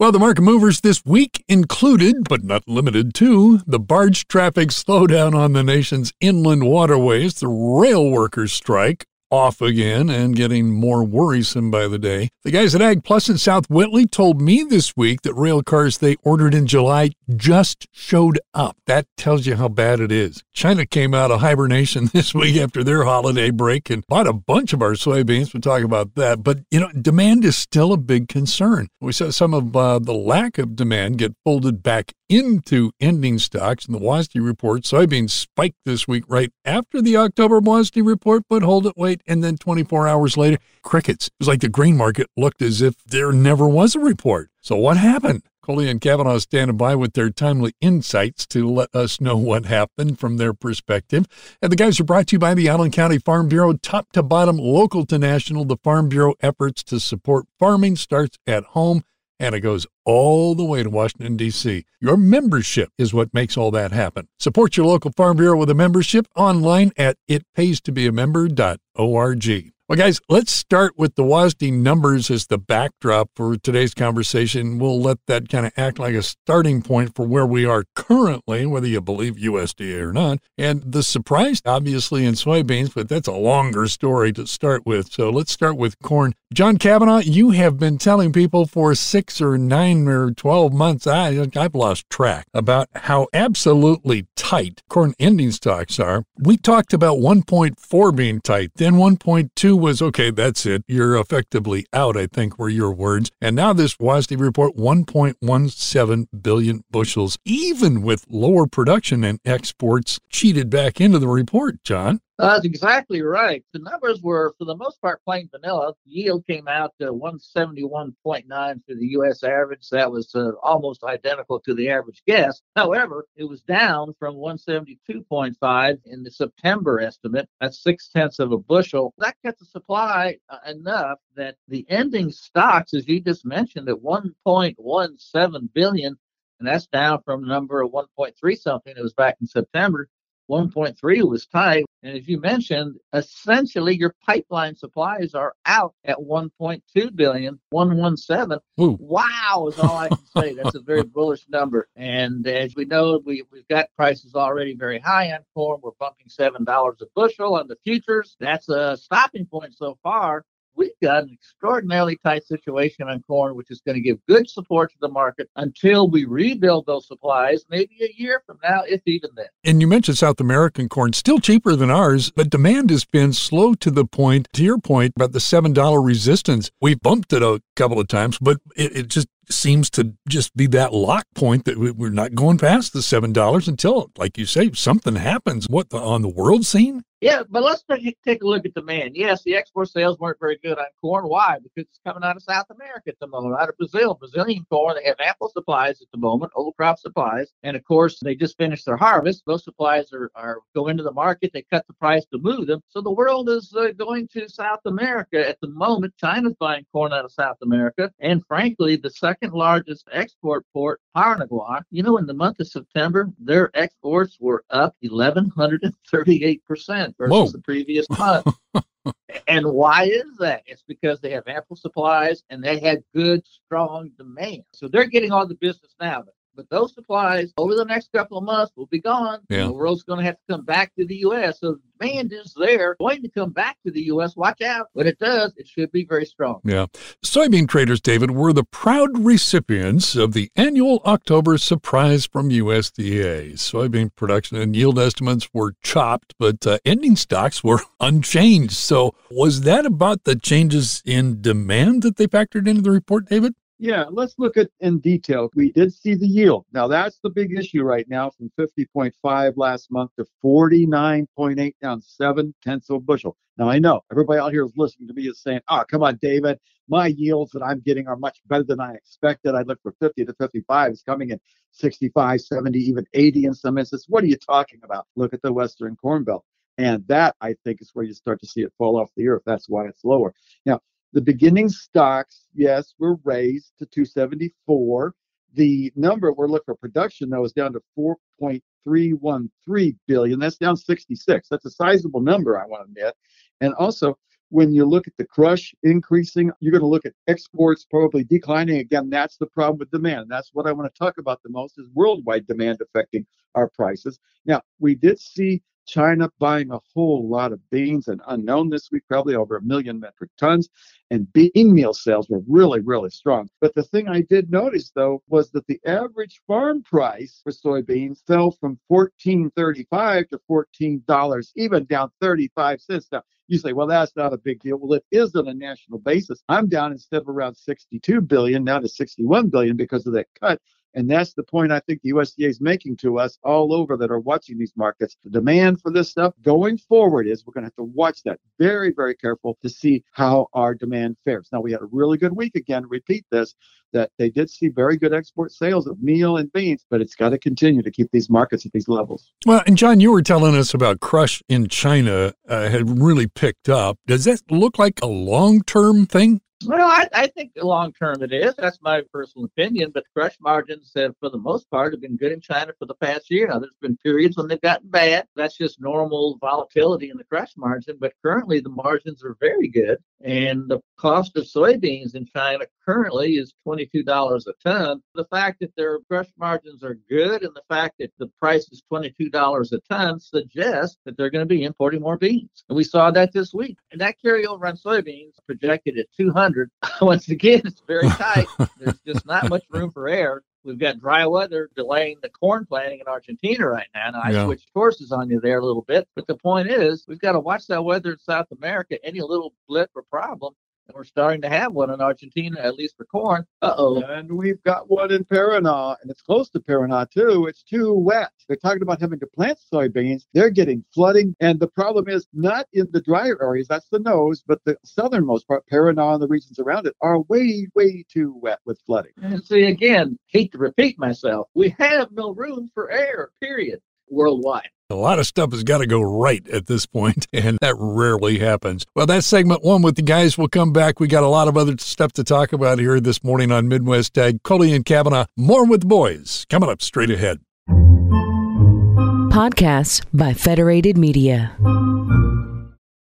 Well, the market movers this week included, but not limited to, the barge traffic slowdown on the nation's inland waterways, the rail workers strike, off again and getting more worrisome by the day. The guys at Ag Plus in South Whitley told me this week that rail cars they ordered in July just showed up. That tells you how bad it is. China came out of hibernation this week after their holiday break and bought a bunch of our soybeans. We'll talk about that. But, you know, demand is still a big concern. We saw some of uh, the lack of demand get folded back into ending stocks in the WASDE report. Soybeans spiked this week right after the October WASDE report, but hold it, wait, and then 24 hours later, crickets. It was like the grain market looked as if there never was a report. So what happened? Coley and Kavanaugh standing by with their timely insights to let us know what happened from their perspective. And the guys are brought to you by the Allen County Farm Bureau, top to bottom, local to national. The Farm Bureau efforts to support farming starts at home and it goes all the way to Washington, D.C. Your membership is what makes all that happen. Support your local Farm Bureau with a membership online at itpaystobeamember.org. Well, guys, let's start with the WASDE numbers as the backdrop for today's conversation. We'll let that kind of act like a starting point for where we are currently, whether you believe USDA or not. And the surprise, obviously, in soybeans, but that's a longer story to start with. So let's start with corn. John Kavanaugh, you have been telling people for six or nine or 12 months, I, I've lost track, about how absolutely tight corn ending stocks are. We talked about 1.4 being tight, then 1.2 was okay, that's it. You're effectively out, I think were your words. And now this WASDE report 1.17 billion bushels, even with lower production and exports cheated back into the report, John. That's exactly right. The numbers were, for the most part, plain vanilla. The Yield came out to 171.9 for the U.S. average. That was uh, almost identical to the average guess. However, it was down from 172.5 in the September estimate. That's six tenths of a bushel. That cut the supply uh, enough that the ending stocks, as you just mentioned, at 1.17 billion, and that's down from a number of 1.3 something. It was back in September. 1.3 was tight. And as you mentioned, essentially your pipeline supplies are out at 1.2 billion, 117. Ooh. Wow is all I can say. That's a very bullish number. And as we know, we, we've got prices already very high on corn. We're bumping $7 a bushel on the futures. That's a stopping point so far we've got an extraordinarily tight situation on corn, which is going to give good support to the market until we rebuild those supplies, maybe a year from now, if even then. And you mentioned South American corn, still cheaper than ours, but demand has been slow to the point, to your point about the $7 resistance. We've bumped it a couple of times, but it, it just seems to just be that lock point that we're not going past the $7 until, like you say, something happens. What, on the world scene? Yeah, but let's take, a look at demand. Yes, the export sales weren't very good on corn. Why? Because it's coming out of South America at the moment, out of Brazil. Brazilian corn, they have ample supplies at the moment, old crop supplies. And of course, they just finished their harvest. Those supplies are, are go into the market. They cut the price to move them. So the world is uh, going to South America at the moment. China's buying corn out of South America. And frankly, the second largest export port, Paranaguá, you know, in the month of September, their exports were up 1,138% versus Whoa. the previous month. and why is that? It's because they have ample supplies and they had good, strong demand. So they're getting all the business now. But but those supplies over the next couple of months will be gone. Yeah. The world's going to have to come back to the U.S. So demand is there, going to come back to the U.S. Watch out. When it does, it should be very strong. Yeah. Soybean traders, David, were the proud recipients of the annual October surprise from USDA. Soybean production and yield estimates were chopped, but uh, ending stocks were unchanged. So was that about the changes in demand that they factored into the report, David? Yeah, let's look at in detail. We did see the yield. Now that's the big issue right now from 50.5 last month to 49.8 down seven tenths of a bushel. Now I know everybody out here is listening to me is saying, oh, come on, David, my yields that I'm getting are much better than I expected. I look for 50 to 55. It's coming in 65, 70, even 80 in some instances. What are you talking about? Look at the Western Corn Belt. And that, I think, is where you start to see it fall off the earth. That's why it's lower. Now, the beginning stocks, yes, were raised to 274. The number we're looking for production, though, is down to 4.313 billion. That's down 66. That's a sizable number, I want to admit. And also, when you look at the crush increasing, you're going to look at exports probably declining. Again, that's the problem with demand. That's what I want to talk about the most is worldwide demand affecting our prices. Now, we did see China buying a whole lot of beans and unknown this week, probably over a million metric tons. And bean meal sales were really, really strong. But the thing I did notice though was that the average farm price for soybeans fell from $14.35 to $14, even down 35 cents. Now you say, well, that's not a big deal. Well, it is on a national basis. I'm down instead of around 62 billion, now to 61 billion because of that cut. And that's the point I think the USDA is making to us all over that are watching these markets. The demand for this stuff going forward is we're going to have to watch that very, very careful to see how our demand fares. Now, we had a really good week again, repeat this, that they did see very good export sales of meal and beans, but it's got to continue to keep these markets at these levels. Well, and John, you were telling us about crush in China uh, had really picked up. Does that look like a long term thing? Well, I, I think long term it is. That's my personal opinion. But crush margins have, for the most part, have been good in China for the past year. Now, there's been periods when they've gotten bad. That's just normal volatility in the crush margin. But currently, the margins are very good. And the cost of soybeans in China currently is $22 a ton. The fact that their crush margins are good and the fact that the price is $22 a ton suggests that they're going to be importing more beans. And we saw that this week. And that carryover on soybeans projected at 200. Once again, it's very tight. There's just not much room for error. We've got dry weather delaying the corn planting in Argentina right now. And I yeah. switched horses on you there a little bit. But the point is, we've got to watch that weather in South America. Any little blip or problem we're starting to have one in Argentina, at least for corn. Uh oh. And we've got one in Paraná, and it's close to Paraná too. It's too wet. They're talking about having to plant soybeans. They're getting flooding. And the problem is not in the drier areas, that's the nose, but the southernmost part, Paraná and the regions around it, are way, way too wet with flooding. And see, again, hate to repeat myself, we have no room for air, period, worldwide. A lot of stuff has got to go right at this point, and that rarely happens. Well, that's segment one with the guys. We'll come back. We got a lot of other stuff to talk about here this morning on Midwest Tag. Coley and Kavanaugh, more with the boys coming up straight ahead. Podcasts by Federated Media.